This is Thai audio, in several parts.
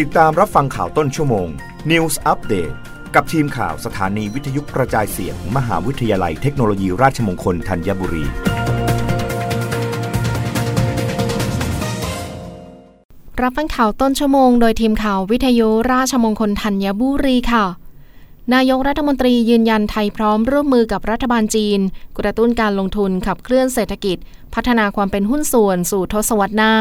ติดตามรับฟังข่าวต้นชั่วโมง News Update กับทีมข่าวสถานีวิทยุกระจายเสียงมมหาวิทยาลัยเทคโนโลยีราชมงคลธัญบุรี รับฟังข่าวต้นชั่วโมงโดยทีมข่าววิทยุราชมงคลธัญบุรีค่ะ นายกรัฐมนตรียืนยันไทยพร้อมร่วมมือกับรัฐบาลจีน กระตุ้นการลงทุนขับเคลื่อนเศรษฐกิจ พัฒนาความเป็นหุ้นส่วนสู่ทศวรรษหน้า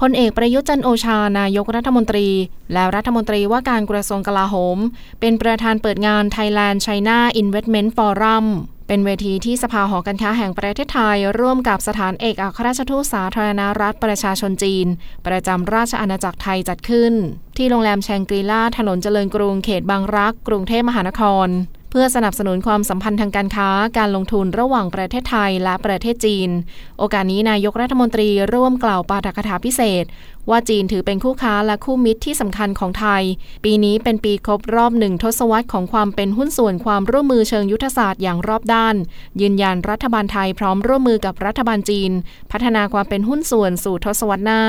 พลเอกประยุทธ์จันโอชานายกรัฐมนตรี และรัฐมนตรีว่าการกระทรวงกลาโหม เป็นประธานเปิดงาน Thailand China Investment Forum เป็นเวทีที่สภาหอการค้าแห่งประเทศไทย ร่วมกับสถานเอกอัครราชทูตสาธารณรัฐประชาชนจีน ประจำราชอาณาจักรไทยจัดขึ้น ที่โรงแรมแชงกรีล่าถนนเจริญกรุงเขตบางรัก กรุงเทพมหานคร พื่อสนับสนุนความสัมพันธ์ทางการค้าการลงทุนระหว่างประเทศไทยและประเทศจีน โอกาสนี้นายกรัฐมนตรีร่วมกล่าวปาฐกถาพิเศษ ว่าจีนถือเป็นคู่ค้าและคู่มิตรที่สำคัญของไทย ปีนี้เป็นปีครบรอบหนึ่งทศวรรษของความเป็นหุ้นส่วนความร่วมมือเชิงยุทธศาสตร์อย่างรอบด้าน ยืนยันรัฐบาลไทยพร้อมร่วมมือกับรัฐบาลจีน พัฒนาความเป็นหุ้นส่วนสู่ทศวรรษหน้า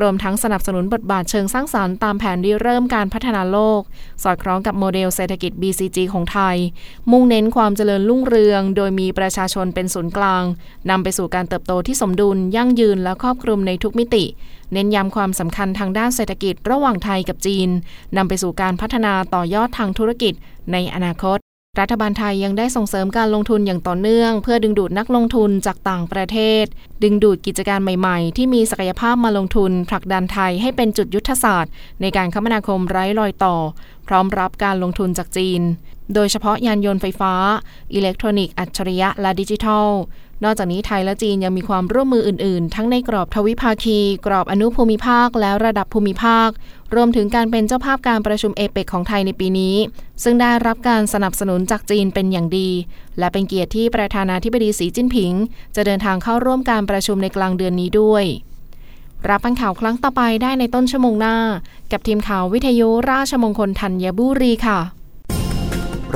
รวมทั้งสนับสนุนบทบาทเชิงสร้างสารรค์ตามแผนริเริ่มการพัฒนาโลก สอดคล้องกับโมเดลเศรษฐกิจ BCG ของไทย มุ่งเน้นความเจริญรุ่งเรือง โดยมีประชาชนเป็นศูนย์กลางนำไปสู่การเติบโตที่สมดุลยั่งยืนและครอบคลุมในทุกมิติ เน้นย้ำความสำคัญทางด้านเศรษฐกิจระหว่างไทยกับจีนนำไปสู่การพัฒนาต่อยอดทางธุรกิจในอนาคต รัฐบาลไทยยังได้ส่งเสริมการลงทุนอย่างต่อเนื่อง เพื่อดึงดูดนักลงทุนจากต่างประเทศ ดึงดูดกิจการใหม่ๆ ที่มีศักยภาพมาลงทุน ผลักดันไทยให้เป็นจุดยุทธศาสตร์ ในการคมนาคมไร้รอยต่อ พร้อมรับการลงทุนจากจีน โดยเฉพาะยานยนต์ไฟฟ้า อิเล็กทรอนิกส์อัจฉริยะและดิจิทัล นอกจากนี้ไทยและจีนยังมีความร่วมมืออื่น ๆ ทั้งในกรอบทวิภาคี กรอบอนุภูมิภาค และระดับภูมิภาค รวมถึงการเป็นเจ้าภาพการประชุมเอเปกของไทยในปีนี้ ซึ่งได้รับการสนับสนุนจากจีนเป็นอย่างดี และเป็นเกียรติที่ประธานาธิบดีสีจิ้นผิง จะเดินทางเข้าร่วมการประชุมในกลางเดือนนี้ด้วย รับฟังข่าวครั้งต่อไปได้ในต้นชั่วโมงหน้า กับทีมข่าววิทยุราชมงคลธัญบุรีค่ะ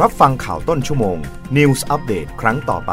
รับฟังข่าวต้นชั่วโมง News อัปเดตครั้งต่อไป